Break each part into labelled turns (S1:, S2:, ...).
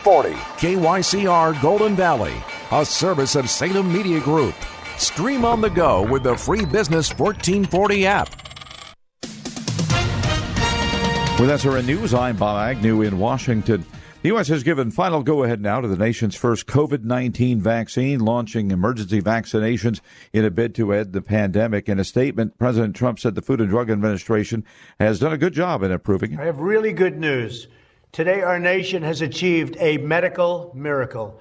S1: 40 KYCR Golden Valley, a service of Salem Media Group. Stream on the go with the free Business 1440 app.
S2: With SRN News, I'm Bob Agnew in Washington. The U.S. has given final go ahead now to the nation's first COVID 19 vaccine, launching emergency vaccinations in a bid to end the pandemic. In a statement, President Trump said the Food and Drug Administration has done a good job in approving it.
S3: I have really good news. Today, our nation has achieved a medical miracle.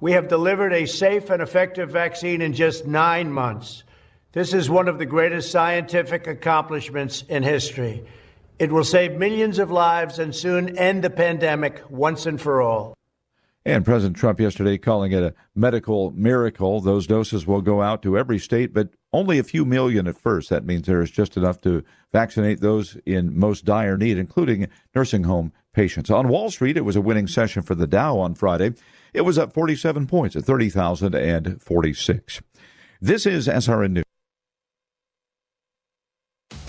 S3: We have delivered a safe and effective vaccine in just nine months. This is one of the greatest scientific accomplishments in history. It will save millions of lives and soon end the pandemic once and for all.
S2: And President Trump yesterday calling it a medical miracle. Those doses will go out to every state, but only a few million at first. That means there is just enough to vaccinate those in most dire need, including nursing home patients. On Wall Street, it was a winning session for the Dow on Friday. It was up 47 points at 30,046. This is SRN News.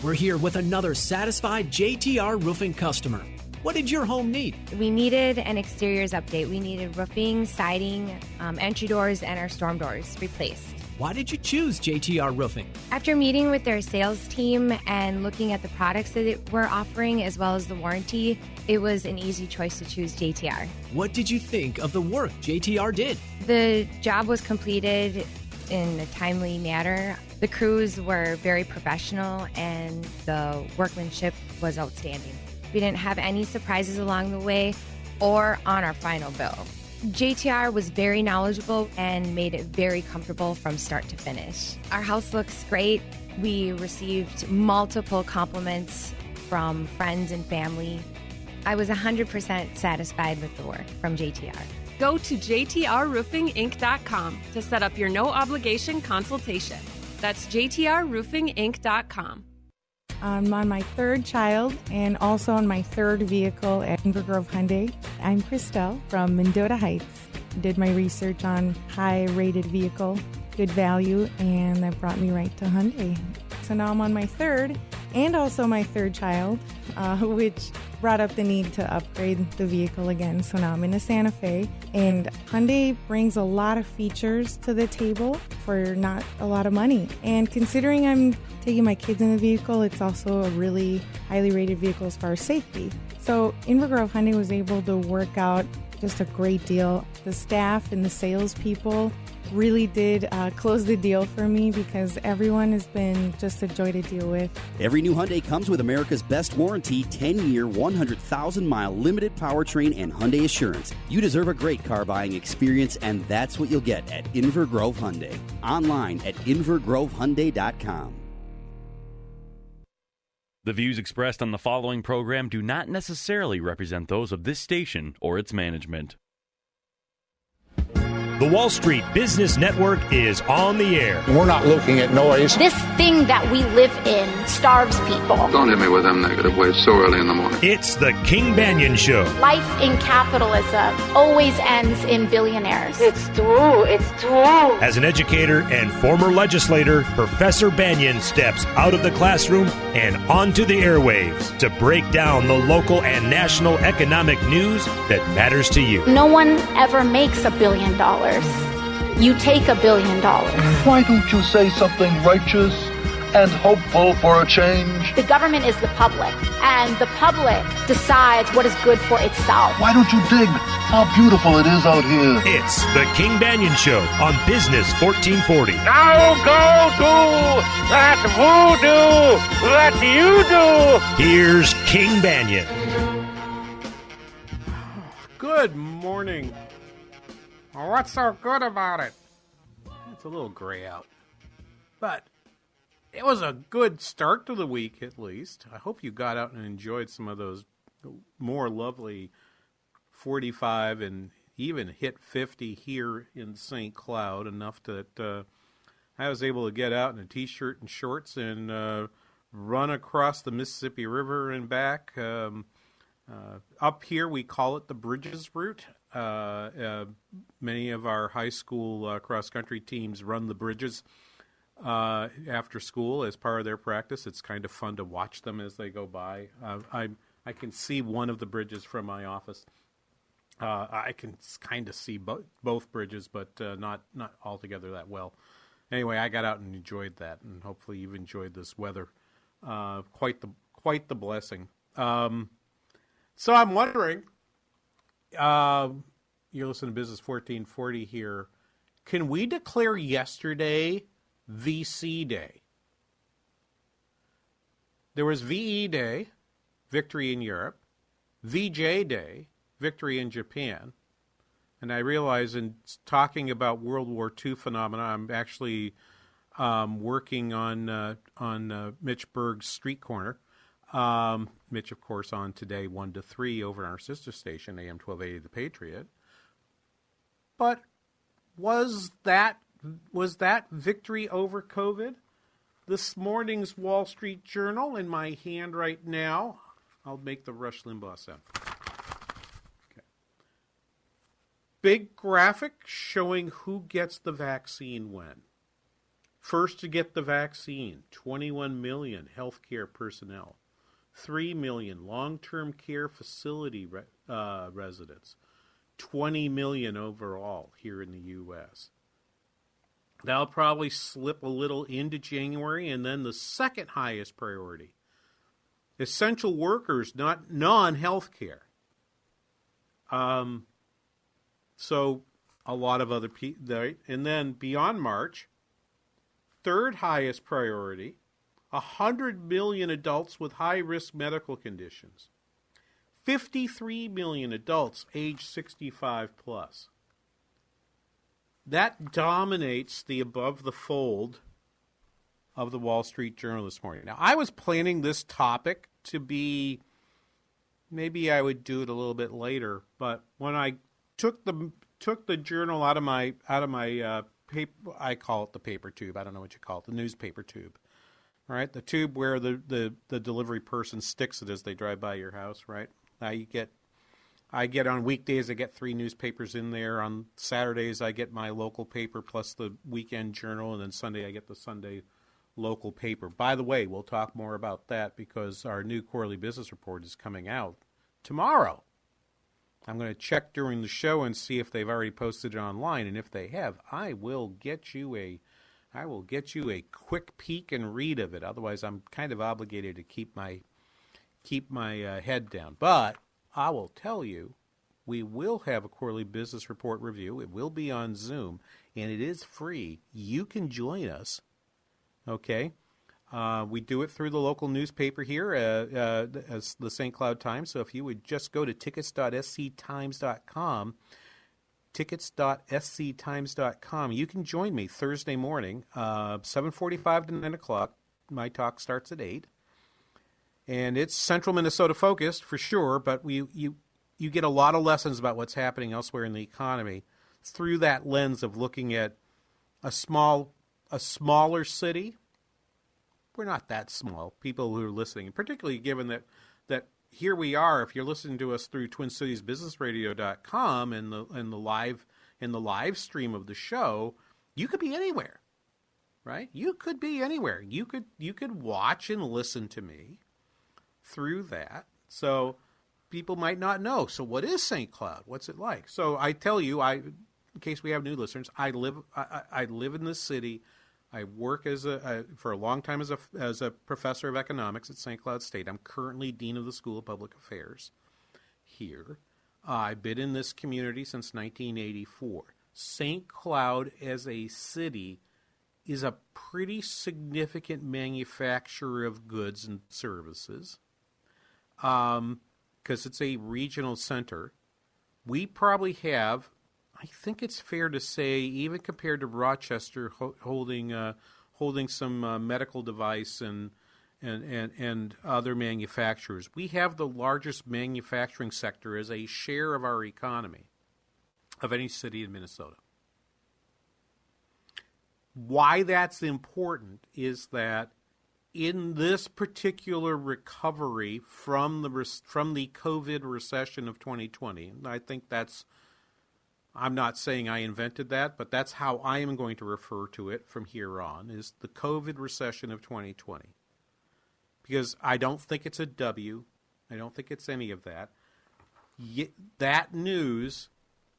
S4: We're here with another satisfied JTR roofing customer. What did your home need?
S5: We needed an exteriors update. We needed roofing, siding, um, entry doors, and our storm doors replaced.
S4: Why did you choose JTR Roofing?
S5: After meeting with their sales team and looking at the products that we're offering as well as the warranty, it was an easy choice to choose JTR.
S4: What did you think of the work JTR did?
S5: The job was completed in a timely manner. The crews were very professional and the workmanship was outstanding. We didn't have any surprises along the way or on our final bill. JTR was very knowledgeable and made it very comfortable from start to finish. Our house looks great. We received multiple compliments from friends and family. I was 100% satisfied with the work from JTR.
S6: Go to JTRRoofingInc.com to set up your no obligation consultation. That's JTRRoofingInc.com.
S7: I'm on my third child and also on my third vehicle at Inver Grove Hyundai. I'm Christelle from Mendota Heights. Did my research on high rated vehicle, good value, and that brought me right to Hyundai. So now I'm on my third and also my third child, uh, which brought up the need to upgrade the vehicle again. So now I'm in a Santa Fe, and Hyundai brings a lot of features to the table for not a lot of money. And considering I'm taking my kids in the vehicle, it's also a really highly rated vehicle as far as safety. So Inver Grove Hyundai was able to work out just a great deal. The staff and the salespeople really did uh, close the deal for me because everyone has been just a joy to deal with.
S8: Every new Hyundai comes with America's best warranty 10 year, 100,000 mile limited powertrain and Hyundai Assurance. You deserve a great car buying experience, and that's what you'll get at Inver Grove Hyundai. Online at invergrovehyundai.com.
S9: The views expressed on the following program do not necessarily represent those of this station or its management.
S10: The Wall Street Business Network is on the air.
S11: We're not looking at noise.
S12: This thing that we live in starves people.
S13: Don't hit me with them negative waves so early in the morning.
S10: It's the King Banaian Show.
S12: Life in capitalism always ends in billionaires.
S14: It's true. It's true.
S10: As an educator and former legislator, Professor Banaian steps out of the classroom and onto the airwaves to break down the local and national economic news that matters to you.
S12: No one ever makes a billion dollars. You take a billion dollars.
S15: Why don't you say something righteous and hopeful for a change?
S12: The government is the public, and the public decides what is good for itself.
S15: Why don't you dig how beautiful it is out here?
S10: It's the King Banaian Show on Business 1440.
S14: Now go do that voodoo that you do.
S10: Here's King Banaian.
S16: Good morning. What's so good about it? It's a little gray out. But it was a good start to the week, at least. I hope you got out and enjoyed some of those more lovely 45 and even hit 50 here in St. Cloud, enough that uh, I was able to get out in a t-shirt and shorts and uh, run across the Mississippi River and back. Um, uh, up here, we call it the Bridges Route. Uh, uh, many of our high school uh, cross country teams run the bridges after school as part of their practice. It's kind of fun to watch them as they go by. I I can see one of the bridges from my office. Uh, I can kind of see bo- both bridges, but uh, not not altogether that well. Anyway, I got out and enjoyed that, and hopefully you've enjoyed this weather. Uh, quite the quite the blessing. Um, so I'm wondering, uh, you're listening to Business 1440 here. Can we declare yesterday VC Day? There was VE Day, Victory in Europe, VJ Day, victory in Japan. And I realize in talking about World War II phenomena, I'm actually um, working on uh, on uh, Mitch Berg's Street Corner. Um, Mitch, of course, on today one to three over on our sister station, AM twelve eighty, The Patriot. But was that was that victory over COVID? This morning's Wall Street Journal in my hand right now. I'll make the Rush Limbaugh sound. big graphic showing who gets the vaccine when. First to get the vaccine, 21 million healthcare personnel, 3 million long term care facility re- uh, residents, 20 million overall here in the U.S. That'll probably slip a little into January, and then the second highest priority essential workers, not non healthcare. Um, so a lot of other people, right? And then beyond March, third highest priority, 100 million adults with high risk medical conditions, 53 million adults age 65 plus. That dominates the above the fold of the Wall Street Journal this morning. Now, I was planning this topic to be maybe I would do it a little bit later, but when I took the took the journal out of my out of my uh, paper. I call it the paper tube. I don't know what you call it. The newspaper tube, right? The tube where the the, the delivery person sticks it as they drive by your house, right? Now you get. I get on weekdays. I get three newspapers in there. On Saturdays, I get my local paper plus the weekend journal, and then Sunday I get the Sunday local paper. By the way, we'll talk more about that because our new quarterly business report is coming out tomorrow. I'm going to check during the show and see if they've already posted it online, and if they have, I will get you a I will get you a quick peek and read of it. Otherwise, I'm kind of obligated to keep my keep my uh, head down. But I will tell you, we will have a quarterly business report review. It will be on Zoom, and it is free. You can join us. Okay. Uh, we do it through the local newspaper here, uh, uh, the St. Cloud Times. So if you would just go to tickets.sctimes.com, tickets.sctimes.com, you can join me Thursday morning, uh, 7:45 to 9 o'clock. My talk starts at 8, and it's Central Minnesota focused for sure. But we you you get a lot of lessons about what's happening elsewhere in the economy through that lens of looking at a small a smaller city we're not that small. People who are listening, particularly given that that here we are. If you're listening to us through TwinCitiesBusinessRadio.com and the and the live in the live stream of the show, you could be anywhere, right? You could be anywhere. You could you could watch and listen to me through that. So people might not know. So what is St. Cloud? What's it like? So I tell you, I in case we have new listeners, I live I, I live in this city I work as a, for a long time as a as a professor of economics at St. Cloud State. I'm currently dean of the School of Public Affairs here. Uh, I've been in this community since 1984. St. Cloud as a city is a pretty significant manufacturer of goods and services because um, it's a regional center. We probably have I think it's fair to say, even compared to Rochester ho- holding uh, holding some uh, medical device and, and and and other manufacturers, we have the largest manufacturing sector as a share of our economy. of any city in Minnesota. Why that's important is that in this particular recovery from the from the COVID recession of 2020, I think that's I'm not saying I invented that, but that's how I am going to refer to it from here on is the COVID recession of 2020. Because I don't think it's a W. I don't think it's any of that. that news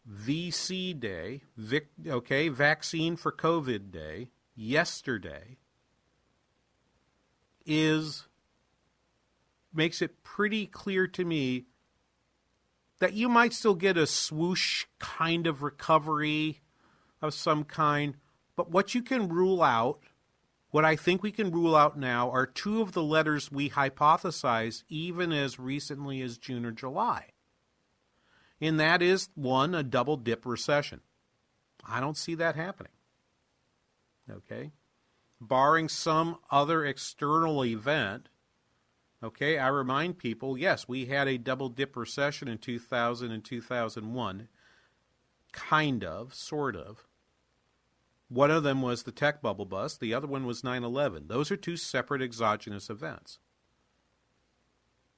S16: VC day, vic, okay, vaccine for COVID day, yesterday, is makes it pretty clear to me that you might still get a swoosh kind of recovery of some kind, but what you can rule out, what I think we can rule out now, are two of the letters we hypothesized even as recently as June or July and that is one, a double dip recession. I don't see that happening. Okay? Barring some other external event, okay, I remind people yes, we had a double dip recession in 2000 and 2001. Kind of, sort of. One of them was the tech bubble bust, the other one was 9 11. Those are two separate exogenous events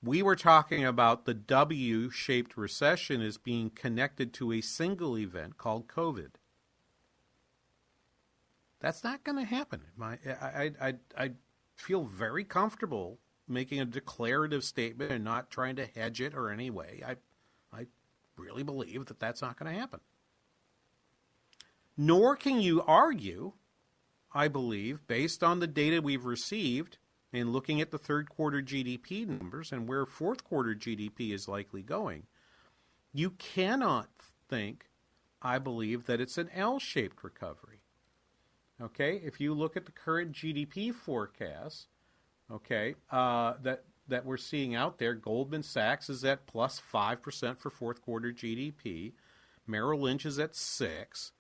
S16: we were talking about the W shaped recession as being connected to a single event called COVID. That's not going to happen. My, I, I, I feel very comfortable making a declarative statement and not trying to hedge it or any way. I, I really believe that that's not going to happen. Nor can you argue, I believe, based on the data we've received, and looking at the third quarter GDP numbers and where fourth quarter GDP is likely going, you cannot think, I believe, that it's an L shaped recovery. Okay, if you look at the current GDP forecast, okay, uh, that that we're seeing out there, Goldman Sachs is at plus five percent for fourth quarter GDP. Merrill Lynch is at six.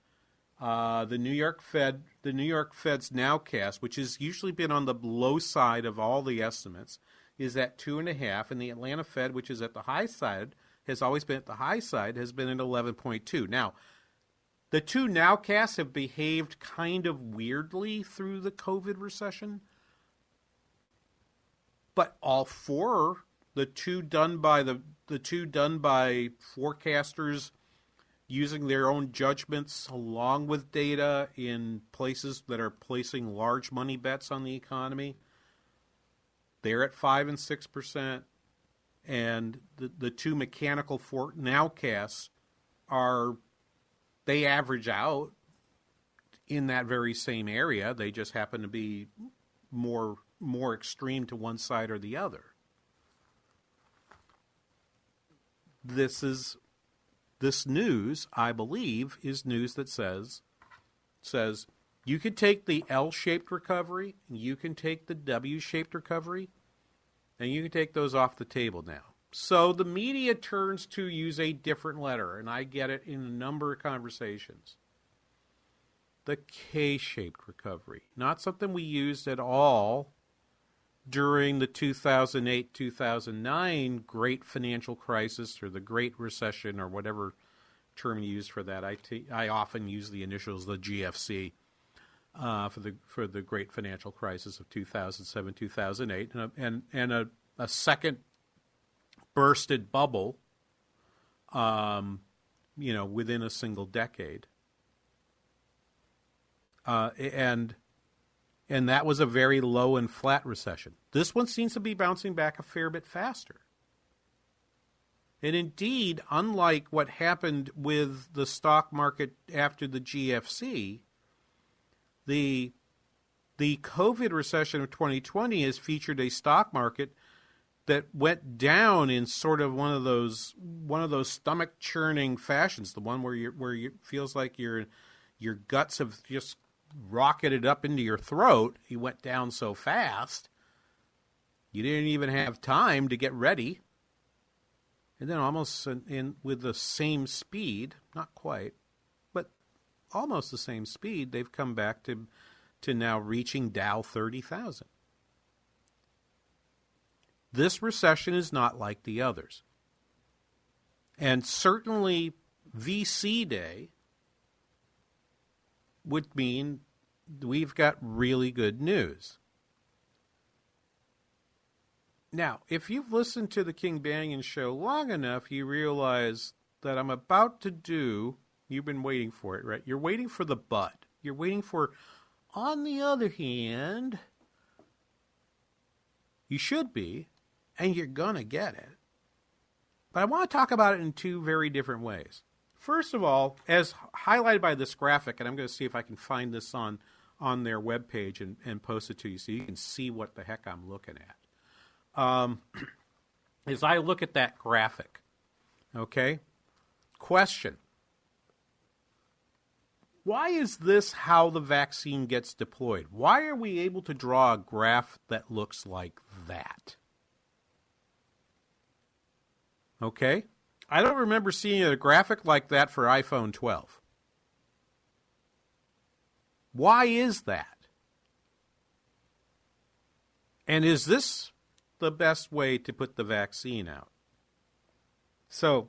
S16: Uh, the New York Fed, the New York Fed's nowcast, which has usually been on the low side of all the estimates, is at two and a half, and the Atlanta Fed, which is at the high side, has always been at the high side, has been at eleven point two. Now, the two nowcasts have behaved kind of weirdly through the COVID recession, but all four, the two done by the the two done by forecasters using their own judgments along with data in places that are placing large money bets on the economy. They're at 5 and 6%. And the, the two mechanical for nowcasts are, they average out in that very same area. They just happen to be more more extreme to one side or the other. This is this news, I believe, is news that says says you could take the L-shaped recovery, you can take the W-shaped recovery, and you can take those off the table now. So the media turns to use a different letter, and I get it in a number of conversations. The K shaped recovery. Not something we used at all during the 2008 2009 great financial crisis or the great recession or whatever term you use for that. I, t- I often use the initials the GFC uh, for the for the great financial crisis of 2007 2008 and a, and, and a, a second bursted bubble um, you know within a single decade. Uh, and and that was a very low and flat recession. This one seems to be bouncing back a fair bit faster. And indeed, unlike what happened with the stock market after the GFC, the the COVID recession of 2020 has featured a stock market that went down in sort of one of those one of those stomach churning fashions, the one where you where you feels like your your guts have just rocketed up into your throat. He went down so fast, you didn't even have time to get ready. And then, almost in, in with the same speed, not quite, but almost the same speed, they've come back to to now reaching Dow thirty thousand. This recession is not like the others. And certainly VC Day would mean we've got really good news. Now, if you've listened to the King Banaian show long enough, you realize that I'm about to do, you've been waiting for it, right? You're waiting for the but. You're waiting for, on the other hand, you should be, and you're going to get it. But I want to talk about it in two very different ways. First of all, as highlighted by this graphic, and I'm going to see if I can find this on, on their webpage and, and post it to you so you can see what the heck I'm looking at. Um, as I look at that graphic, okay, question Why is this how the vaccine gets deployed? Why are we able to draw a graph that looks like that? Okay? I don't remember seeing a graphic like that for iPhone 12. Why is that? And is this the best way to put the vaccine out? So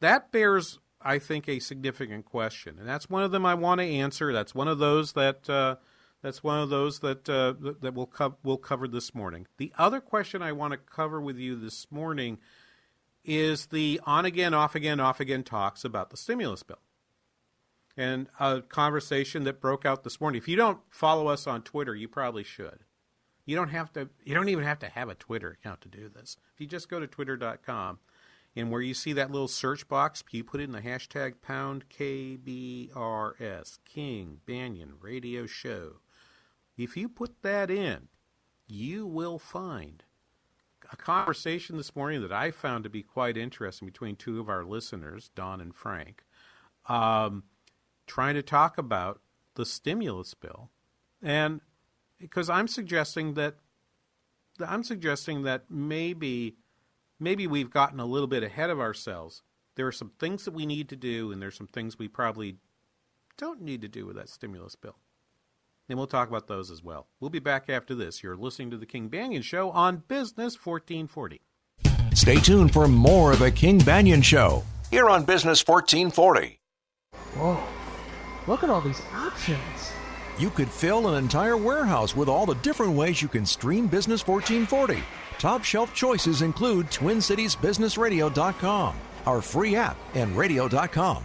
S16: that bears, I think, a significant question, and that's one of them I want to answer. That's one of those that uh, that's one of those that uh, that we'll co- we'll cover this morning. The other question I want to cover with you this morning is the on again, off again, off again talks about the stimulus bill. And a conversation that broke out this morning. If you don't follow us on Twitter, you probably should. You don't have to you don't even have to have a Twitter account to do this. If you just go to twitter.com and where you see that little search box, you put in the hashtag pound KBRS, King Banaian Radio Show. If you put that in, you will find a conversation this morning that I found to be quite interesting between two of our listeners, Don and Frank, um, trying to talk about the stimulus bill, and because I'm suggesting that I'm suggesting that maybe maybe we've gotten a little bit ahead of ourselves. There are some things that we need to do, and there's some things we probably don't need to do with that stimulus bill. And we'll talk about those as well. We'll be back after this. You're listening to The King Banaian Show on Business 1440.
S1: Stay tuned for more of The King Banaian Show here on Business 1440.
S11: Whoa, look at all these options.
S1: You could fill an entire warehouse with all the different ways you can stream Business 1440. Top shelf choices include TwinCitiesBusinessRadio.com, our free app, and radio.com.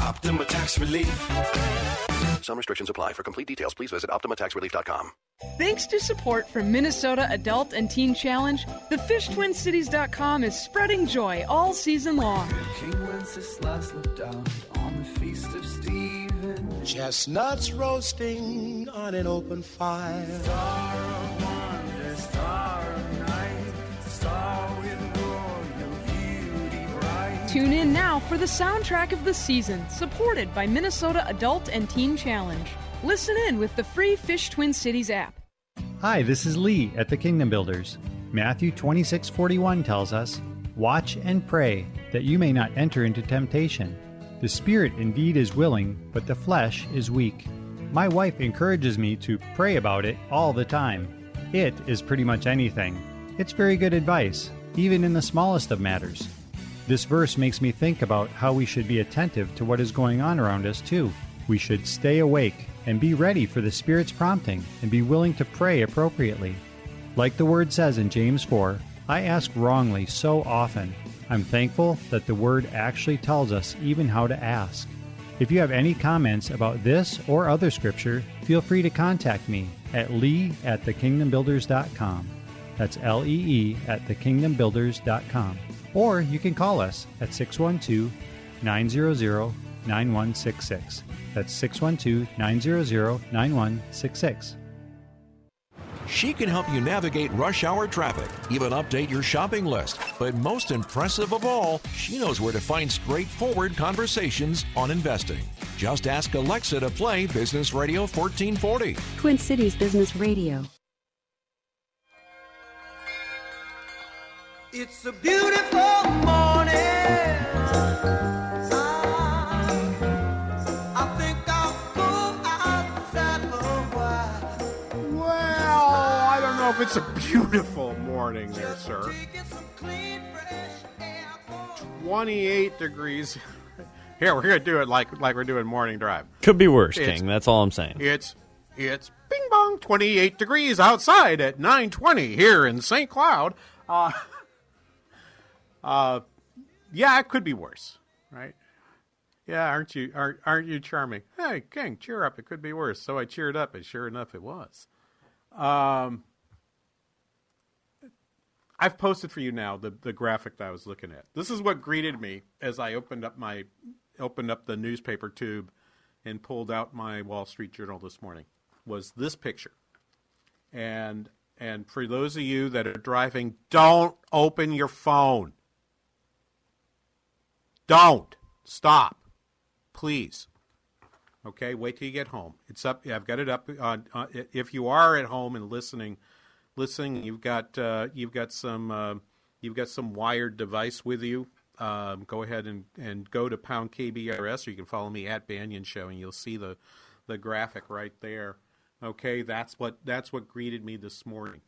S17: Optima Tax Relief.
S18: Some restrictions apply. For complete details, please visit OptimaTaxRelief.com.
S19: Thanks to support from Minnesota Adult and Teen Challenge, the FishTwinCities.com is spreading joy all season long.
S17: King Wenceslas looked down on the feast of Stephen.
S20: Chestnuts roasting on an open fire.
S19: Tune in now for the soundtrack of the season, supported by Minnesota Adult and Teen Challenge. Listen in with the free Fish Twin Cities app.
S21: Hi, this is Lee at the Kingdom Builders. Matthew 26:41 tells us, "Watch and pray that you may not enter into temptation. The spirit indeed is willing, but the flesh is weak." My wife encourages me to pray about it all the time. It is pretty much anything. It's very good advice, even in the smallest of matters. This verse makes me think about how we should be attentive to what is going on around us, too. We should stay awake and be ready for the Spirit's prompting and be willing to pray appropriately. Like the Word says in James 4, I ask wrongly so often. I'm thankful that the Word actually tells us even how to ask. If you have any comments about this or other scripture, feel free to contact me at lee at thekingdombuilders.com. That's L E E at thekingdombuilders.com. Or you can call us at 612 900 9166. That's 612 900 9166.
S1: She can help you navigate rush hour traffic, even update your shopping list. But most impressive of all, she knows where to find straightforward conversations on investing. Just ask Alexa to play Business Radio 1440.
S22: Twin Cities Business Radio.
S17: It's a beautiful morning. I think I'll go outside for a while.
S16: Well, I don't know if it's a beautiful morning there, sir. 28 degrees. Here, we're gonna do it like like we're doing morning drive.
S23: Could be worse,
S16: It's-
S23: King. That's all I'm saying.
S16: It's it's bing bong 28 degrees outside at 9:20 here in St. Cloud. Uh, uh, yeah, it could be worse, right? Yeah, aren't you aren't aren't you charming? Hey, King, cheer up! It could be worse. So I cheered up, and sure enough, it was. Um, I've posted for you now the the graphic that I was looking at. This is what greeted me as I opened up my opened up the newspaper tube and pulled out my Wall Street Journal this morning. Was this picture? And and for those of you that are driving, don't open your phone. Don't stop, please. Okay, wait till you get home. It's up. I've got it up. On, uh, if you are at home and listening, listening, you've got uh, you've got some uh, you've got some wired device with you. Um, go ahead and, and go to pound KBRS, or you can follow me at Banaian Show, and you'll see the the graphic right there. Okay, that's what that's what greeted me this morning.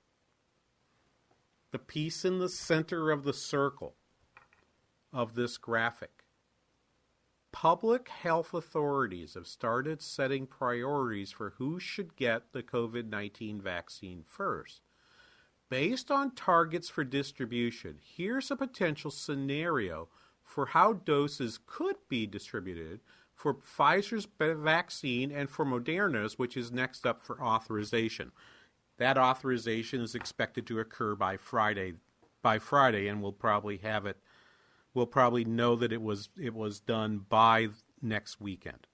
S16: The piece in the center of the circle of this graphic. Public health authorities have started setting priorities for who should get the COVID 19 vaccine first. Based on targets for distribution, here's a potential scenario for how doses could be distributed for Pfizer's vaccine and for Moderna's, which is next up for authorization. That authorization is expected to occur by Friday, by Friday, and we'll probably have it. We'll probably know that it was it was done by next weekend.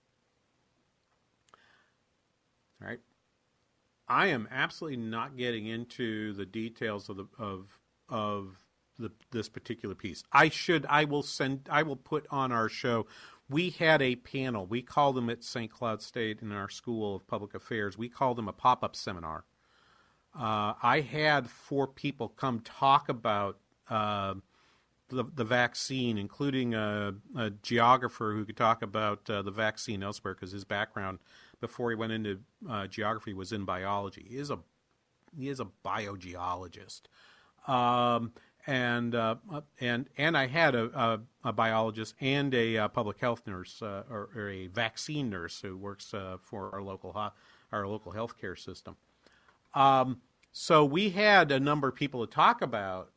S16: All right. I am absolutely not getting into the details of the of of the, this particular piece. I should. I will send. I will put on our show. We had a panel. We call them at St. Cloud State in our School of Public Affairs. We call them a pop up seminar. Uh, I had four people come talk about uh, the, the vaccine, including a, a geographer who could talk about uh, the vaccine elsewhere because his background before he went into uh, geography was in biology. He is a he is a biogeologist, um, and uh, and and I had a, a, a biologist and a, uh public health nurse uh, or, or a vaccine nurse who works uh, for our local ho- our local healthcare system. Um, so we had a number of people to talk about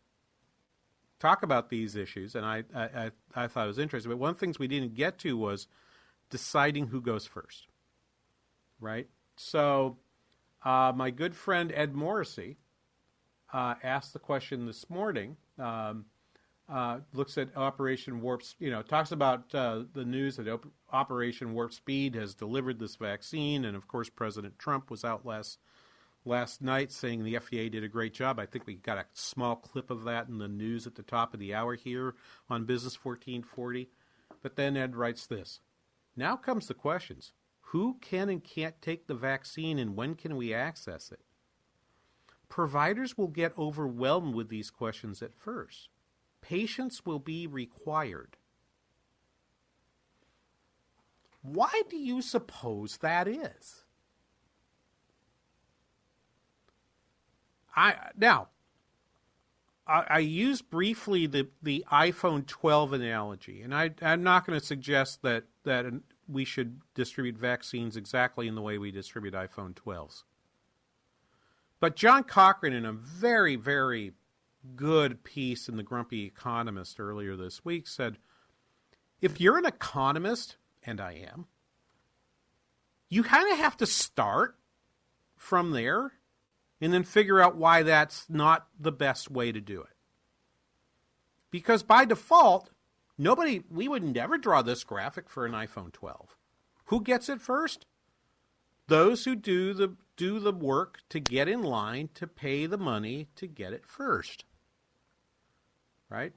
S16: talk about these issues, and I, I, I, thought it was interesting. But one of the things we didn't get to was deciding who goes first, right? So uh, my good friend Ed Morrissey uh, asked the question this morning. Um, uh, looks at Operation Warp, you know, talks about uh, the news that Op- Operation Warp Speed has delivered this vaccine, and of course President Trump was out last last night saying the FDA did a great job. I think we got a small clip of that in the news at the top of the hour here on Business 1440. But then Ed writes this. Now comes the questions. Who can and can't take the vaccine and when can we access it? Providers will get overwhelmed with these questions at first. Patience will be required. Why do you suppose that is? I now I, I use briefly the, the iPhone 12 analogy, and I, I'm not going to suggest that that we should distribute vaccines exactly in the way we distribute iPhone 12s. But John Cochrane, in a very very good piece in the Grumpy Economist earlier this week, said, if you're an economist and I am, you kind of have to start from there and then figure out why that's not the best way to do it. Because by default, nobody, we would never draw this graphic for an iPhone 12. Who gets it first? Those who do the do the work to get in line to pay the money to get it first. Right?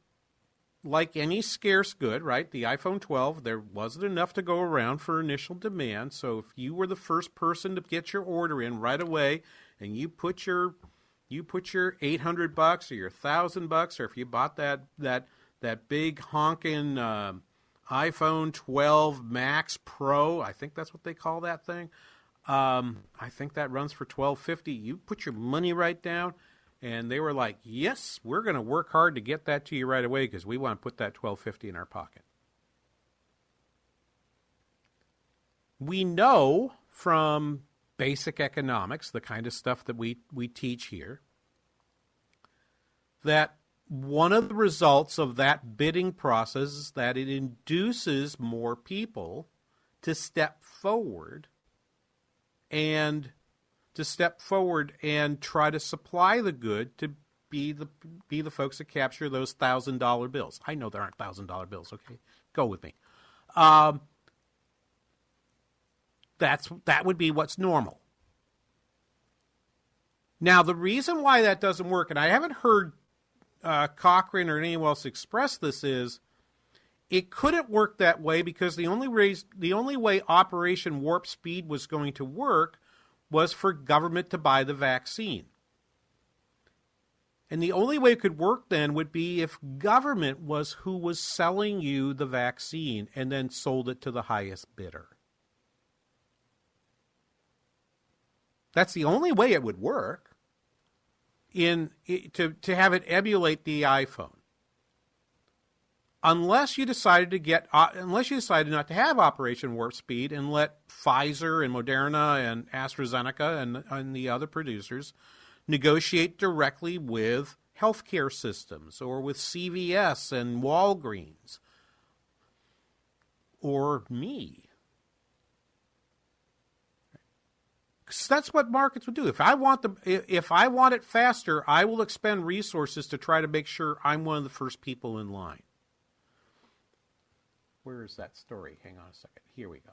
S16: Like any scarce good, right? The iPhone 12, there wasn't enough to go around for initial demand. So if you were the first person to get your order in right away and you put your you put your 800 bucks or your 1000 bucks or if you bought that that that big honking uh, iPhone 12 Max Pro, I think that's what they call that thing. Um, I think that runs for twelve fifty. You put your money right down, and they were like, "Yes, we're going to work hard to get that to you right away because we want to put that twelve fifty in our pocket." We know from basic economics, the kind of stuff that we, we teach here, that one of the results of that bidding process is that it induces more people to step forward and to step forward and try to supply the good to be the be the folks that capture those thousand dollar bills. I know there aren't thousand dollar bills. Okay, go with me. Um, that's that would be what's normal. Now, the reason why that doesn't work, and I haven't heard uh, Cochrane or anyone else express this, is it couldn't work that way because the only raise, the only way Operation Warp Speed was going to work was for government to buy the vaccine. And the only way it could work then would be if government was who was selling you the vaccine and then sold it to the highest bidder. That's the only way it would work in to to have it emulate the iPhone. Unless you decided to get, uh, unless you decided not to have Operation Warp Speed and let Pfizer and Moderna and AstraZeneca and, and the other producers negotiate directly with healthcare systems or with CVS and Walgreens or me. Because that's what markets would do. If I want the if I want it faster, I will expend resources to try to make sure I'm one of the first people in line. Where is that story? Hang on a second. Here we go.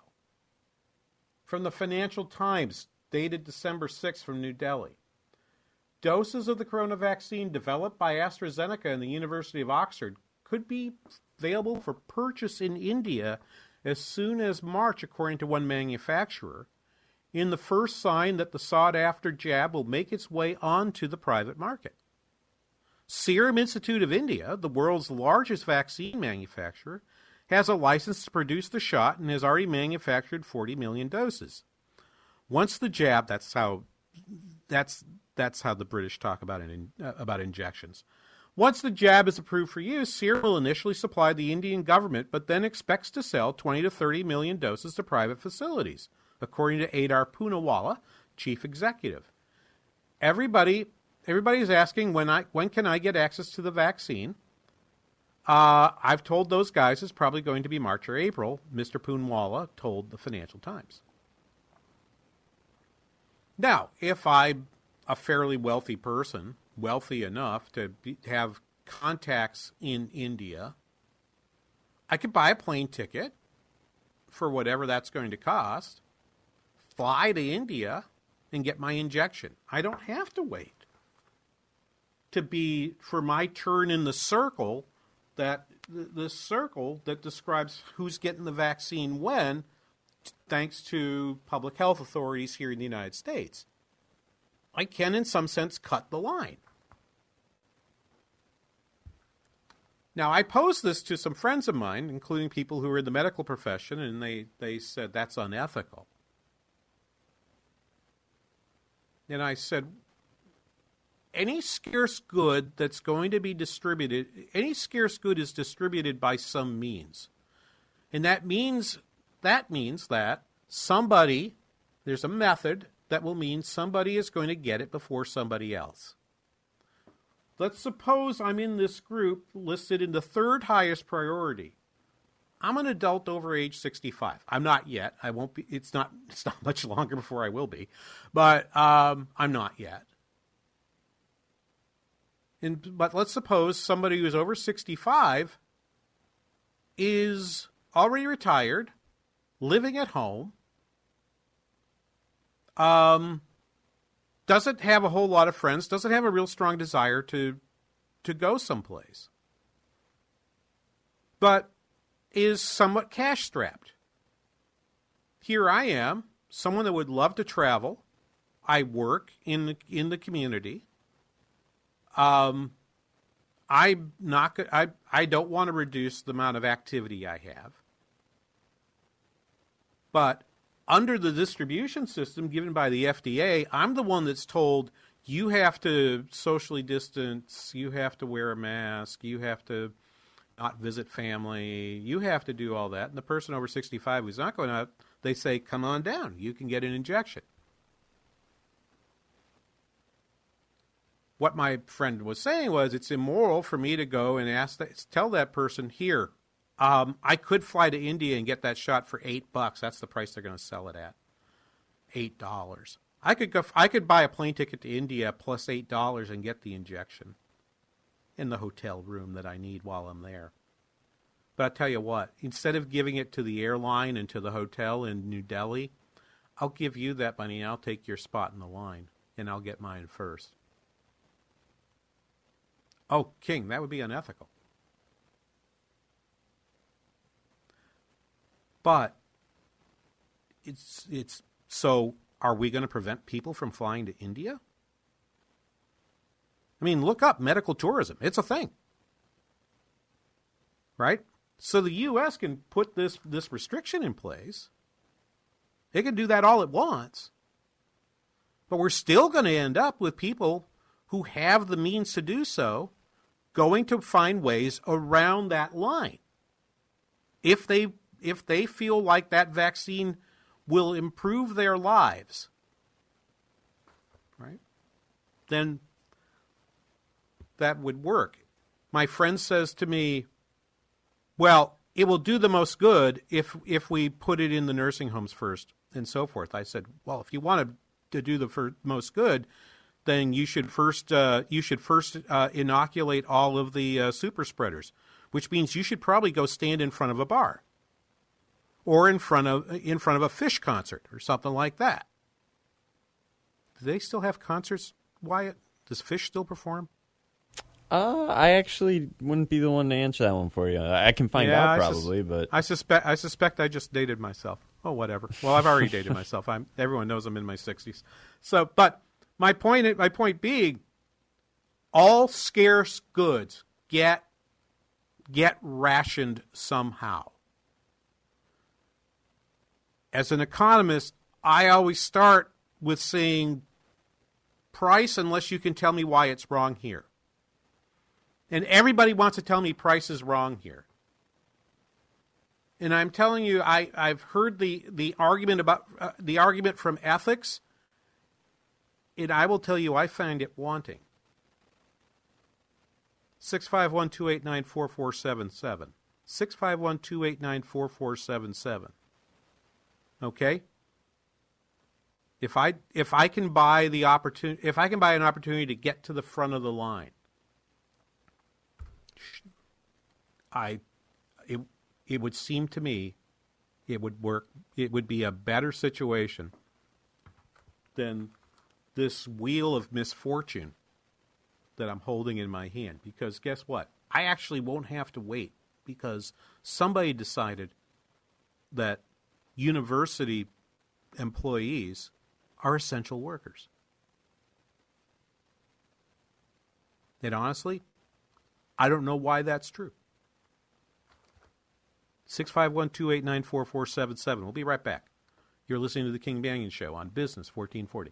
S16: From the Financial Times, dated December 6 from New Delhi. Doses of the corona vaccine developed by AstraZeneca and the University of Oxford could be available for purchase in India as soon as March, according to one manufacturer, in the first sign that the sought after jab will make its way onto the private market. Serum Institute of India, the world's largest vaccine manufacturer, has a license to produce the shot and has already manufactured 40 million doses. Once the jab, that's how that's that's how the British talk about in, uh, about injections. Once the jab is approved for use, Serum will initially supply the Indian government, but then expects to sell 20 to 30 million doses to private facilities according to Adar Poonawalla, chief executive. Everybody, everybody's asking when I when can I get access to the vaccine? Uh, I've told those guys it's probably going to be March or April. Mr. Poonawalla told the Financial Times. Now, if I'm a fairly wealthy person, wealthy enough to be, have contacts in India, I could buy a plane ticket for whatever that's going to cost fly to India and get my injection. I don't have to wait to be for my turn in the circle that the circle that describes who's getting the vaccine when thanks to public health authorities here in the United States. I can in some sense cut the line. Now, I posed this to some friends of mine, including people who are in the medical profession, and they, they said that's unethical. And I said, any scarce good that's going to be distributed, any scarce good is distributed by some means. And that means that means that somebody there's a method that will mean somebody is going to get it before somebody else. Let's suppose I'm in this group listed in the third highest priority. I'm an adult over age 65. I'm not yet. I won't be. It's not. It's not much longer before I will be, but um, I'm not yet. And but let's suppose somebody who's over 65 is already retired, living at home, um, doesn't have a whole lot of friends, doesn't have a real strong desire to to go someplace, but is somewhat cash strapped. Here I am, someone that would love to travel. I work in the, in the community. Um, I'm not. I I don't want to reduce the amount of activity I have, but under the distribution system given by the FDA, I'm the one that's told you have to socially distance, you have to wear a mask, you have to not visit family, you have to do all that. And the person over 65 who's not going out, they say, come on down, you can get an injection. What my friend was saying was it's immoral for me to go and ask that, tell that person here, um, I could fly to India and get that shot for eight bucks. That's the price they're going to sell it at. Eight dollars. I could go. I could buy a plane ticket to India plus eight dollars and get the injection in the hotel room that I need while I'm there. But I tell you what, instead of giving it to the airline and to the hotel in New Delhi, I'll give you that money and I'll take your spot in the line and I'll get mine first. Oh, King, that would be unethical. But it's it's so are we going to prevent people from flying to India? I mean, look up medical tourism. It's a thing. Right? So the US can put this this restriction in place. It can do that all it wants. But we're still going to end up with people who have the means to do so going to find ways around that line. If they if they feel like that vaccine will improve their lives, right? Then that would work. My friend says to me, "Well, it will do the most good if if we put it in the nursing homes first and so forth." I said, "Well, if you want to do the most good, then you should first uh, you should first uh, inoculate all of the uh, super spreaders, which means you should probably go stand in front of a bar or in front of in front of a Phish concert or something like that. Do they still have concerts, Wyatt? Does Phish still perform?
S23: Uh, I actually wouldn't be the one to answer that one for you. I can find
S16: Yeah,
S23: out
S16: I sus-
S23: probably, but
S16: I suspect I suspect I just dated myself. Oh, whatever. Well, I've already dated myself. I'm everyone knows I'm in my sixties. So, but my point my point being, all scarce goods get get rationed somehow. As an economist, I always start with saying price unless you can tell me why it's wrong here. And everybody wants to tell me price is wrong here. And I'm telling you, I, I've heard the, the argument about uh, the argument from ethics, and I will tell you, I find it wanting. Six five one two eight nine four four seven seven. Six five one two eight nine four four seven seven. Okay. If I if I can buy the opportunity, if I can buy an opportunity to get to the front of the line, I it it would seem to me it would work it would be a better situation than this wheel of misfortune that I'm holding in my hand because guess what? I actually won't have to wait because somebody decided that university employees are essential workers. And honestly, I don't know why that's true. 651 289 4477. We'll be right back. You're listening to The King Banaian Show on Business 1440.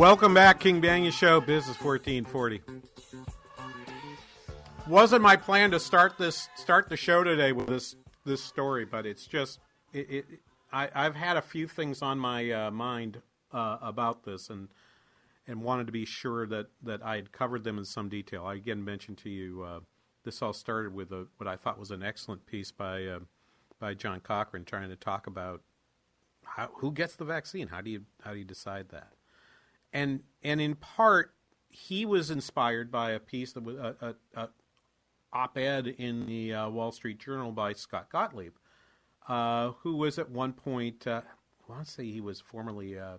S16: Welcome back, King Banaian Show, Business 1440. Wasn't my plan to start this start the show today with this this story, but it's just it. it I, I've had a few things on my uh, mind uh, about this, and and wanted to be sure that that I had covered them in some detail. I again mentioned to you uh, this all started with a, what I thought was an excellent piece by uh, by John Cochrane trying to talk about how, who gets the vaccine. How do you how do you decide that? And and in part he was inspired by a piece that was a, a, a op-ed in the uh, Wall Street Journal by Scott Gottlieb, uh, who was at one point uh, I want to say he was formerly uh,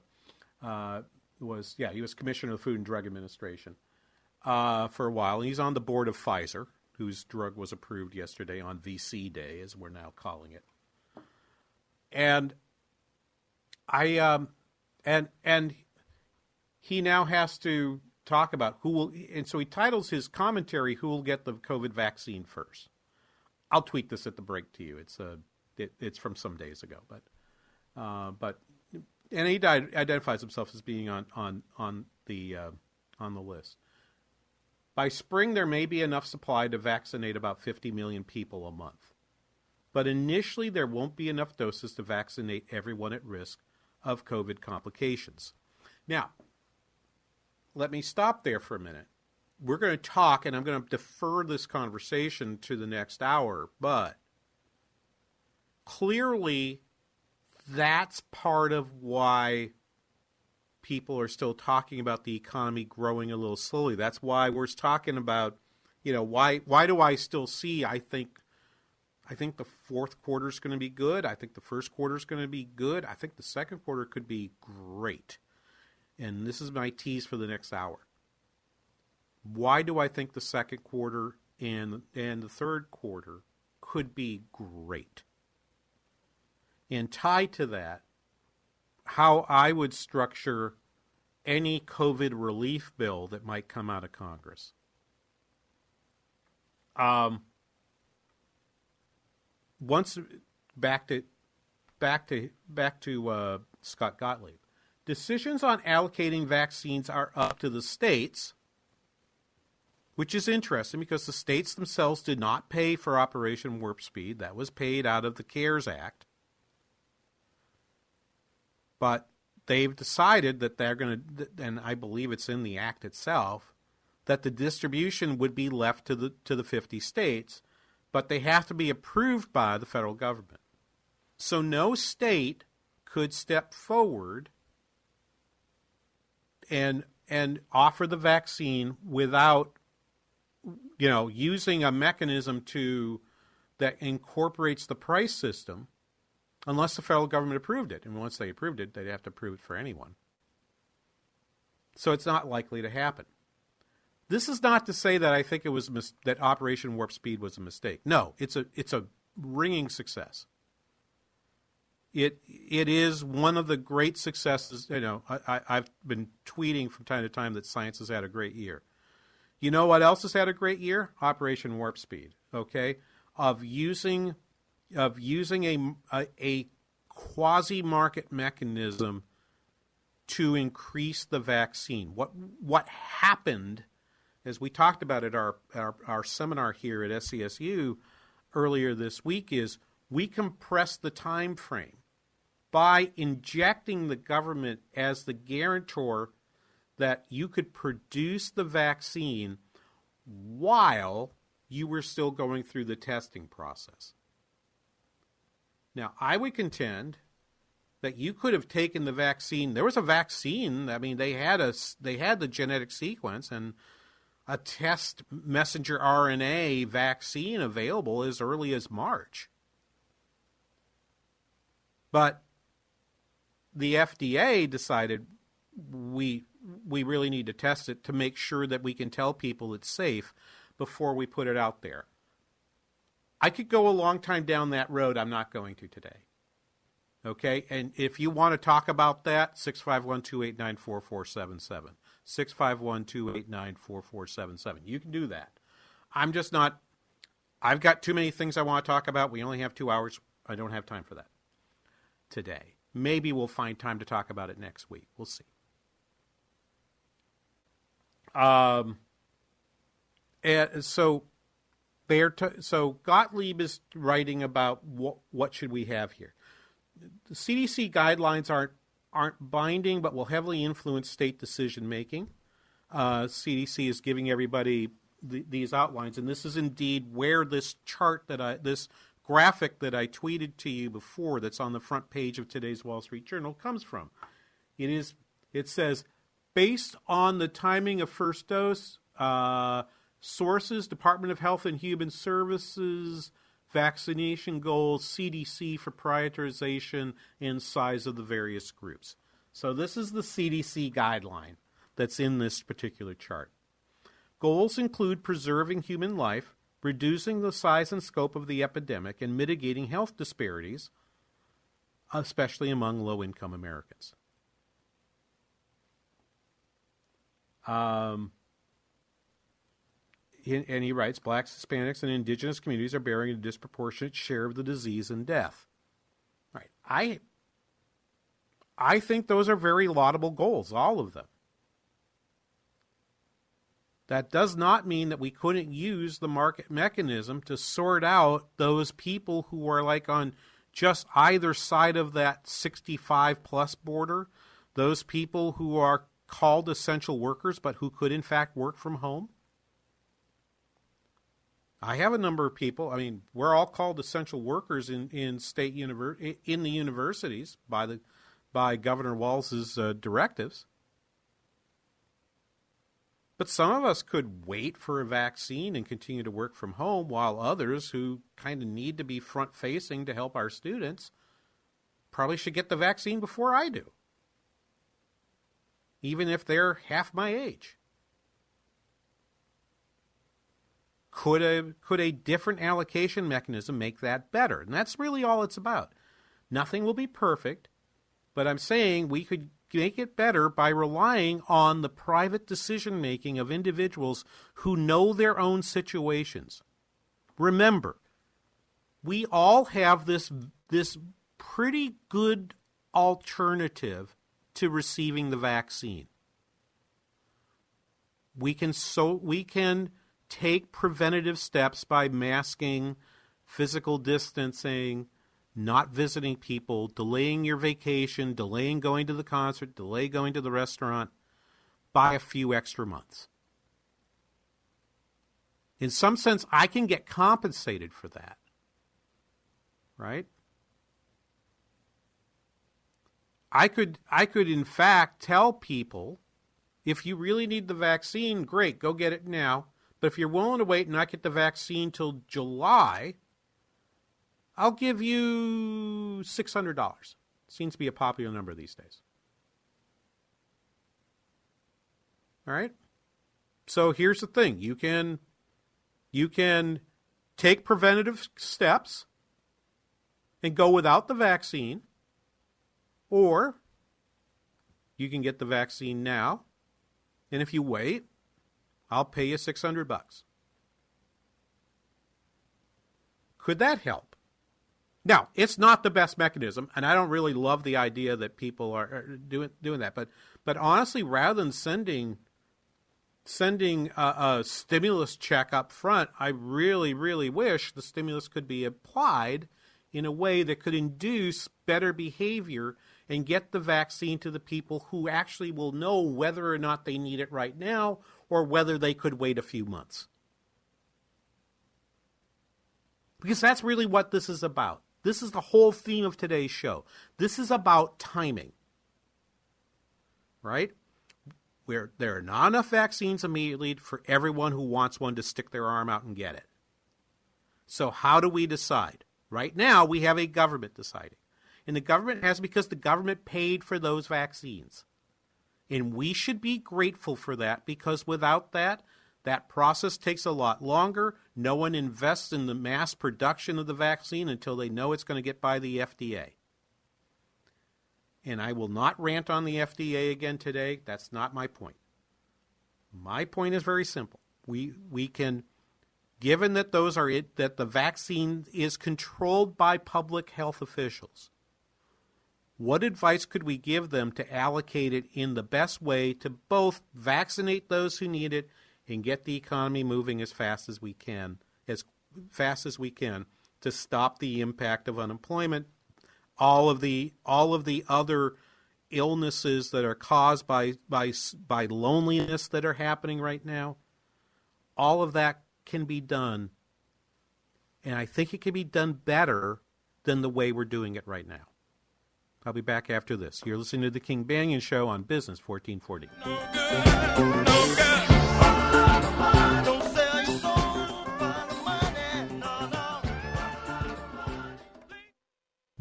S16: uh, was yeah he was commissioner of the Food and Drug Administration uh, for a while. He's on the board of Pfizer, whose drug was approved yesterday on VC Day, as we're now calling it, and I um, and and he now has to talk about who will, and so he titles his commentary "Who will get the COVID vaccine first. I'll tweet this at the break to you. It's a, it, it's from some days ago, but, uh, but, and he identifies himself as being on on on the uh, on the list. By spring, there may be enough supply to vaccinate about 50 million people a month, but initially there won't be enough doses to vaccinate everyone at risk of COVID complications. Now, let me stop there for a minute. We're going to talk, and I'm going to defer this conversation to the next hour, but clearly that's part of why people are still talking about the economy growing a little slowly. That's why we're talking about, you know, why why do I still see I think I think the fourth quarter is going to be good. I think the first quarter is going to be good. I think the second quarter could be great. And this is my tease for the next hour. Why do I think the second quarter and and the third quarter could be great? And tied to that, how I would structure any COVID relief bill that might come out of Congress. Um, once back to back to back to uh, Scott Gottlieb. Decisions on allocating vaccines are up to the states, which is interesting because the states themselves did not pay for Operation Warp Speed. That was paid out of the CARES Act. But they've decided that they're going to, and I believe it's in the act itself, that the distribution would be left to the to the 50 states, but they have to be approved by the federal government. So no state could step forward and and offer the vaccine without you know using a mechanism to that incorporates the price system unless the federal government approved it. And once they approved it, they'd have to approve it for anyone. So it's not likely to happen. This is not to say that I think it was mis- that Operation Warp Speed was a mistake. No, it's a it's a ringing success. It it is one of the great successes. You know, I, I've been tweeting from time to time that science has had a great year. You know what else has had a great year? Operation Warp Speed. Okay, of using of using a, a, a quasi market mechanism to increase the vaccine. What what happened, as we talked about at our, our, our seminar here at SCSU earlier this week, is we compressed the time frame by injecting the government as the guarantor that you could produce the vaccine while you were still going through the testing process. Now, I would contend that you could have taken the vaccine. There was a vaccine. I mean, they had a they had the genetic sequence and a test messenger RNA vaccine available as early as March. But the FDA decided we we really need to test it to make sure that we can tell people it's safe before we put it out there. I could go a long time down that road. I'm not going to today. Okay? And if you want to talk about that, 651 289 4477. 651 289 4477. You can do that. I'm just not, I've got too many things I want to talk about. We only have two hours. I don't have time for that today. Maybe we'll find time to talk about it next week. We'll see. Um, and so they're t- so Gottlieb is writing about what what should we have here. The CDC guidelines aren't aren't binding, but will heavily influence state decision making. Uh, CDC is giving everybody the, these outlines, and this is indeed where this chart that I this graphic that I tweeted to you before, that's on the front page of today's Wall Street Journal, comes from. It is it says based on the timing of first dose. Uh, Sources Department of Health and Human Services, vaccination goals, CDC for prioritization and size of the various groups. So, this is the CDC guideline that's in this particular chart. Goals include preserving human life, reducing the size and scope of the epidemic, and mitigating health disparities, especially among low income Americans. Um, and he writes blacks, Hispanics, and indigenous communities are bearing a disproportionate share of the disease and death. Right. I I think those are very laudable goals, all of them. That does not mean that we couldn't use the market mechanism to sort out those people who are like on just either side of that 65 plus border, those people who are called essential workers but who could in fact work from home I have a number of people. I mean, we're all called essential workers in in state univer- in the universities by the by Governor Walz's uh, directives. But some of us could wait for a vaccine and continue to work from home, while others who kind of need to be front facing to help our students probably should get the vaccine before I do, even if they're half my age. Could a could a different allocation mechanism make that better? And that's really all it's about. Nothing will be perfect, but I'm saying we could make it better by relying on the private decision making of individuals who know their own situations. Remember, we all have this this pretty good alternative to receiving the vaccine. We can so we can take preventative steps by masking, physical distancing, not visiting people, delaying your vacation, delaying going to the concert, delay going to the restaurant by a few extra months. In some sense, I can get compensated for that. Right? I could I could in fact tell people if you really need the vaccine, great, go get it now. But if you're willing to wait and not get the vaccine till July, I'll give you $600. Seems to be a popular number these days. All right? So here's the thing. You can you can take preventative steps and go without the vaccine or you can get the vaccine now and if you wait I'll pay you 600 bucks. Could that help? Now, it's not the best mechanism, and I don't really love the idea that people are, doing doing that. But but honestly, rather than sending sending a, a stimulus check up front, I really really wish the stimulus could be applied in a way that could induce better behavior and get the vaccine to the people who actually will know whether or not they need it right now or whether they could wait a few months. Because that's really what this is about. This is the whole theme of today's show. This is about timing. Right? Where there are not enough vaccines immediately for everyone who wants one to stick their arm out and get it. So, how do we decide? Right now, we have a government deciding. And the government has because the government paid for those vaccines. And we should be grateful for that because without that, that process takes a lot longer. No one invests in the mass production of the vaccine until they know it's going to get by the FDA. And I will not rant on the FDA again today. That's not my point. My point is very simple. We we can given that those are it that the vaccine is controlled by public health officials. What advice could we give them to allocate it in the best way to both vaccinate those who need it and get the economy moving as fast as we can, as fast as we can to stop the impact of unemployment, all of the all of the other illnesses that are caused by by by loneliness that are happening right now. All of that can be done and I think it can be done better than the way we're doing it right now. I'll be back after this. You're listening to the King Banaian Show on Business 1440.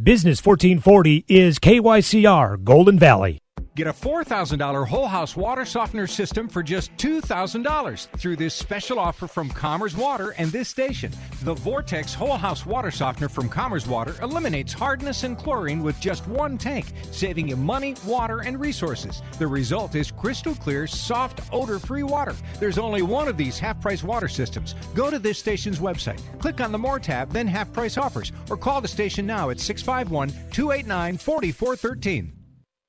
S10: Business 1440 is KYCR Golden Valley.
S24: Get a $4,000 whole house water softener system for just $2,000 through this special offer from Commerce Water and this station. The Vortex whole house water softener from Commerce Water eliminates hardness and chlorine with just one tank, saving you money, water, and resources. The result is crystal clear, soft, odor free water. There's only one of these half price water systems. Go to this station's website, click on the More tab, then half price offers, or call the station now at 651 289 4413.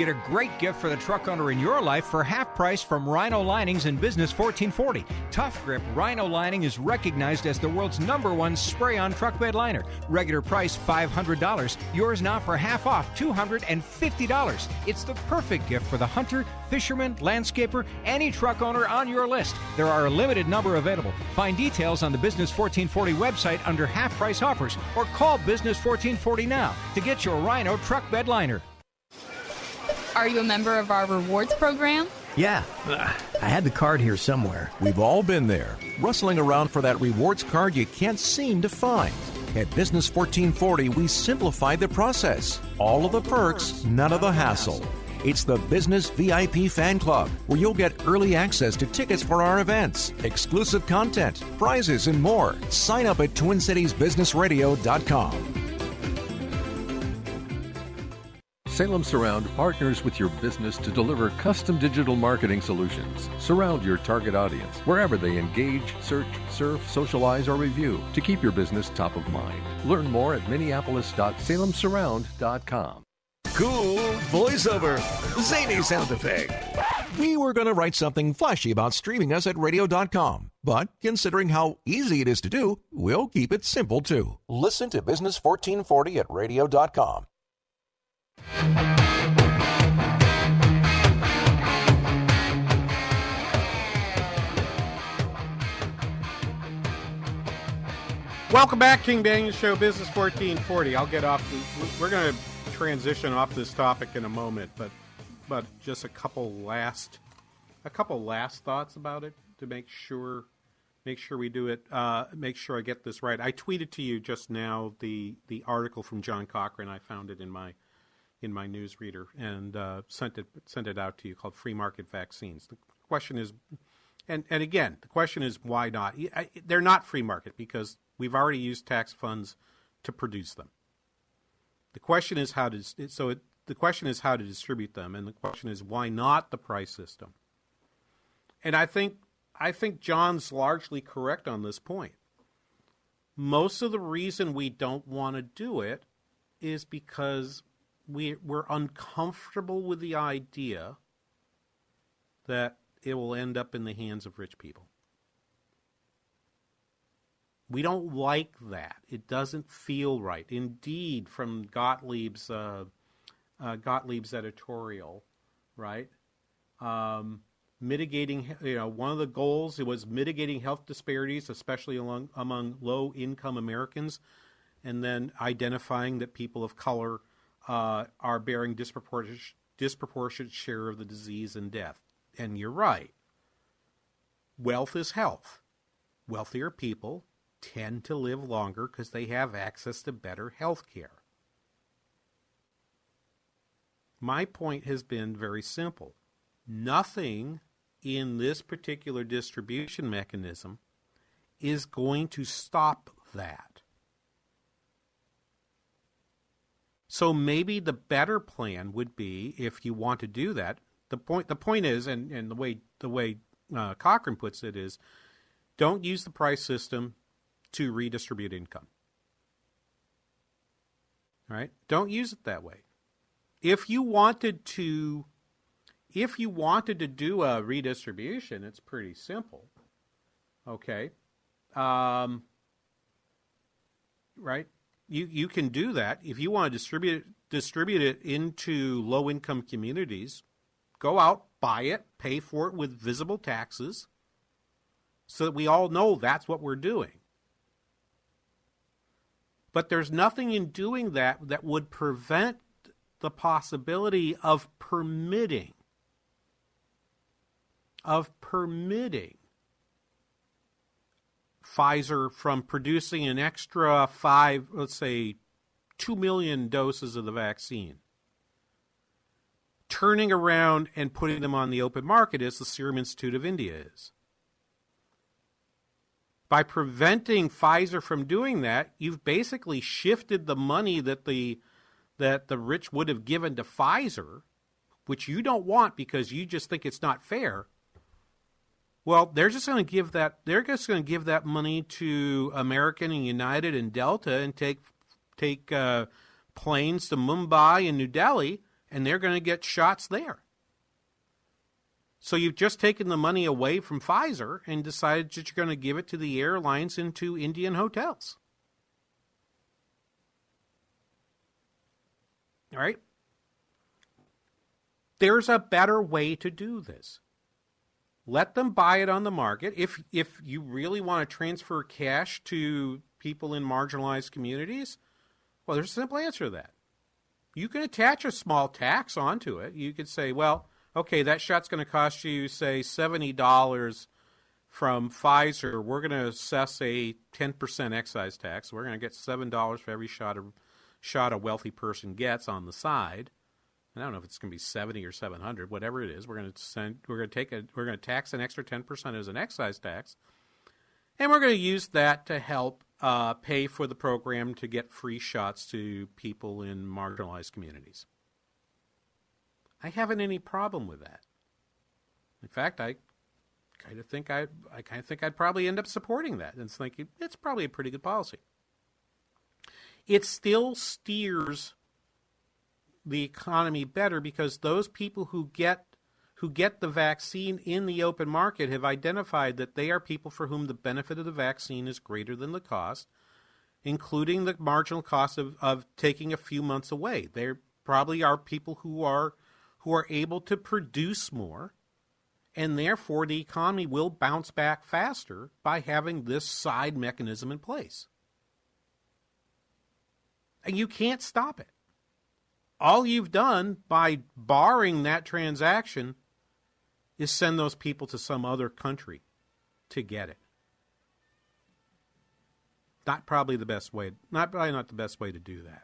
S24: Get a great gift for the truck owner in your life for half price from Rhino Linings and Business 1440. Tough Grip Rhino Lining is recognized as the world's number one spray on truck bed liner. Regular price $500. Yours now for half off $250. It's the perfect gift for the hunter, fisherman, landscaper, any truck owner on your list. There are a limited number available. Find details on the Business 1440 website under half price offers or call Business 1440 now to get your Rhino truck bed liner.
S25: Are you a member of our rewards program?
S26: Yeah, I had the card here somewhere.
S1: We've all been there, rustling around for that rewards card you can't seem to find. At Business 1440, we simplify the process. All of the perks, none of the hassle. It's the Business VIP Fan Club, where you'll get early access to tickets for our events, exclusive content, prizes, and more. Sign up at TwinCitiesBusinessRadio.com.
S27: Salem Surround partners with your business to deliver custom digital marketing solutions. Surround your target audience wherever they engage, search, surf, socialize, or review to keep your business top of mind. Learn more at minneapolis.salemsurround.com.
S1: Cool voiceover, zany sound effect. We were going to write something flashy about streaming us at radio.com, but considering how easy it is to do, we'll keep it simple too. Listen to Business 1440 at radio.com.
S16: Welcome back, King Banaian Show, Business 1440. I'll get off. We're going to transition off this topic in a moment, but but just a couple last a couple last thoughts about it to make sure make sure we do it. Uh, make sure I get this right. I tweeted to you just now the the article from John Cochrane. I found it in my in my newsreader and uh, sent it sent it out to you called Free Market Vaccines. The question is, and and again, the question is why not? They're not free market because we've already used tax funds to produce them. The question is how to so it, the question is how to distribute them, and the question is why not the price system. And I think I think John's largely correct on this point. Most of the reason we don't want to do it is because we we're uncomfortable with the idea that it will end up in the hands of rich people. We don't like that. It doesn't feel right. Indeed, from Gottlieb's uh, uh, Gottlieb's editorial, right? Um, mitigating, you know, one of the goals it was mitigating health disparities, especially among among low income Americans, and then identifying that people of color uh, are bearing disproportionate disproportionate share of the disease and death. And you're right. Wealth is health. Wealthier people tend to live longer because they have access to better health care. My point has been very simple. Nothing in this particular distribution mechanism is going to stop that. So maybe the better plan would be if you want to do that. The point the point is, and, and the way the way uh, Cochrane puts it is, don't use the price system to redistribute income. Right? Don't use it that way. If you wanted to if you wanted to do a redistribution, it's pretty simple. Okay. Um, right? You you can do that. If you want to distribute distribute it into low income communities, go out buy it, pay for it with visible taxes, so that we all know that's what we're doing. But there's nothing in doing that that would prevent the possibility of permitting of permitting Pfizer from producing an extra 5 let's say 2 million doses of the vaccine turning around and putting them on the open market as the Serum Institute of India is by preventing Pfizer from doing that, you've basically shifted the money that the that the rich would have given to Pfizer, which you don't want because you just think it's not fair. Well, they're just going to give that they're just going to give that money to American and United and Delta and take take uh, planes to Mumbai and New Delhi, and they're going to get shots there. So you've just taken the money away from Pfizer and decided that you're going to give it to the airlines and to Indian hotels. All right? There's a better way to do this. Let them buy it on the market. If if you really want to transfer cash to people in marginalized communities, well, there's a simple answer to that. You can attach a small tax onto it. You could say, well, okay, that shot's going to cost you, say, $70 from Pfizer. We're going to assess a 10% excise tax. We're going to get $7 for every shot a, shot a wealthy person gets on the side. I don't know if it's going to be 70 or 700, whatever it is. We're going to send, we're going to take a, we're going to tax an extra 10% as an excise tax. And we're going to use that to help uh, pay for the program to get free shots to people in marginalized communities. I haven't any problem with that. In fact, I kind of think I I kind of think I'd probably end up supporting that and thinking it's probably a pretty good policy. It still steers the economy better because those people who get who get the vaccine in the open market have identified that they are people for whom the benefit of the vaccine is greater than the cost, including the marginal cost of, of taking a few months away. There probably are people who are who are able to produce more, and therefore the economy will bounce back faster by having this side mechanism in place. And you can't stop it. All you've done by barring that transaction is send those people to some other country to get it. Not probably the best way, not probably not the best way to do that.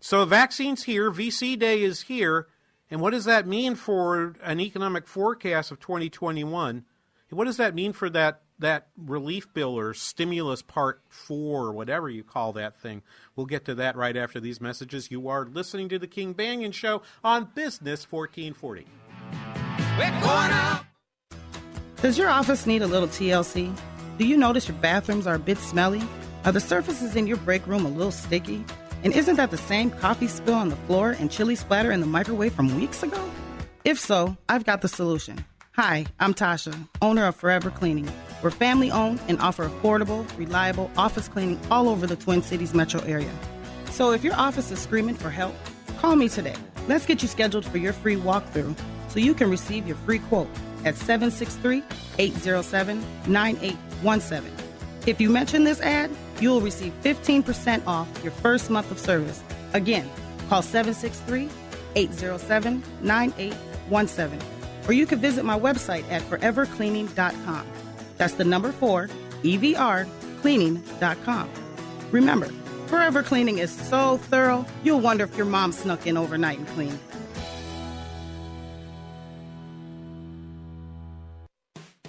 S16: So vaccine's here, VC Day is here, and what does that mean for an economic forecast of 2021? What does that mean for that that relief bill or stimulus part 4 or whatever you call that thing? We'll get to that right after these messages. You are listening to the King Banaian show on Business 1440.
S28: Does your office need a little TLC? Do you notice your bathrooms are a bit smelly? Are the surfaces in your break room a little sticky? And isn't that the same coffee spill on the floor and chili splatter in the microwave from weeks ago? If so, I've got the solution. Hi, I'm Tasha, owner of Forever Cleaning. We're family owned and offer affordable, reliable office cleaning all over the Twin Cities metro area. So if your office is screaming for help, call me today. Let's get you scheduled for your free walkthrough so you can receive your free quote at 763 807 9817. If you mention this ad, you'll receive 15% off your first month of service. Again, call 763 807 9817. Or you can visit my website at forevercleaning.com. That's the number four, EVR, cleaning.com. Remember, Forever Cleaning is so thorough, you'll wonder if your mom snuck in overnight and cleaned.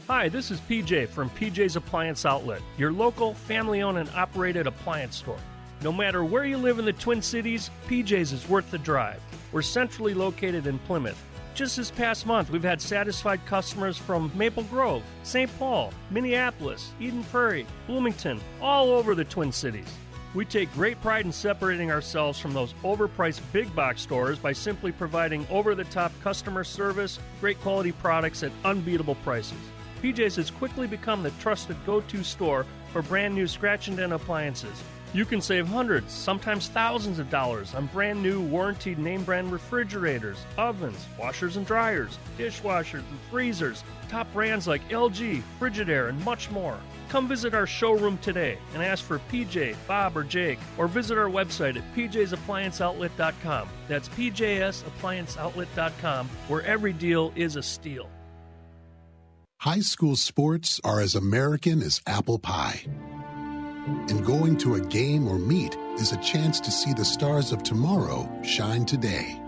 S29: Hi, this is PJ from PJ's Appliance Outlet, your local family owned and operated appliance store. No matter where you live in the Twin Cities, PJ's is worth the drive. We're centrally located in Plymouth. Just this past month, we've had satisfied customers from Maple Grove, St. Paul, Minneapolis, Eden Prairie, Bloomington, all over the Twin Cities. We take great pride in separating ourselves from those overpriced big box stores by simply providing over the top customer service, great quality products at unbeatable prices. PJ's has quickly become the trusted go to store for brand new scratch and dent appliances. You can save hundreds, sometimes thousands of dollars on brand new warranted name brand refrigerators, ovens, washers and dryers, dishwashers and freezers, top brands like LG, Frigidaire, and much more. Come visit our showroom today and ask for PJ, Bob, or Jake, or visit our website at pjsapplianceoutlet.com. That's pjsapplianceoutlet.com, where every deal is a steal.
S30: High school sports are as American as apple pie. And going to a game or meet is a chance to see the stars of tomorrow shine today.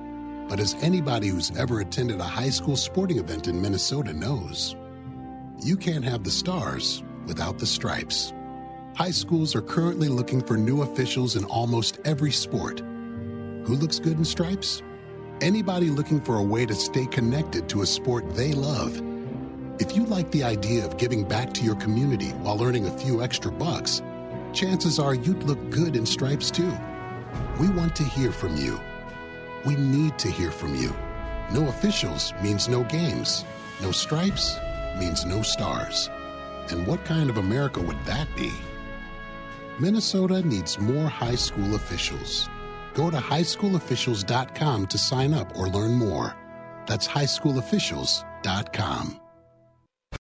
S30: But as anybody who's ever attended a high school sporting event in Minnesota knows, you can't have the stars without the stripes. High schools are currently looking for new officials in almost every sport. Who looks good in stripes? Anybody looking for a way to stay connected to a sport they love. If you like the idea of giving back to your community while earning a few extra bucks, chances are you'd look good in stripes too. We want to hear from you. We need to hear from you. No officials means no games. No stripes means no stars. And what kind of America would that be? Minnesota needs more high school officials. Go to highschoolofficials.com to sign up or learn more. That's highschoolofficials.com.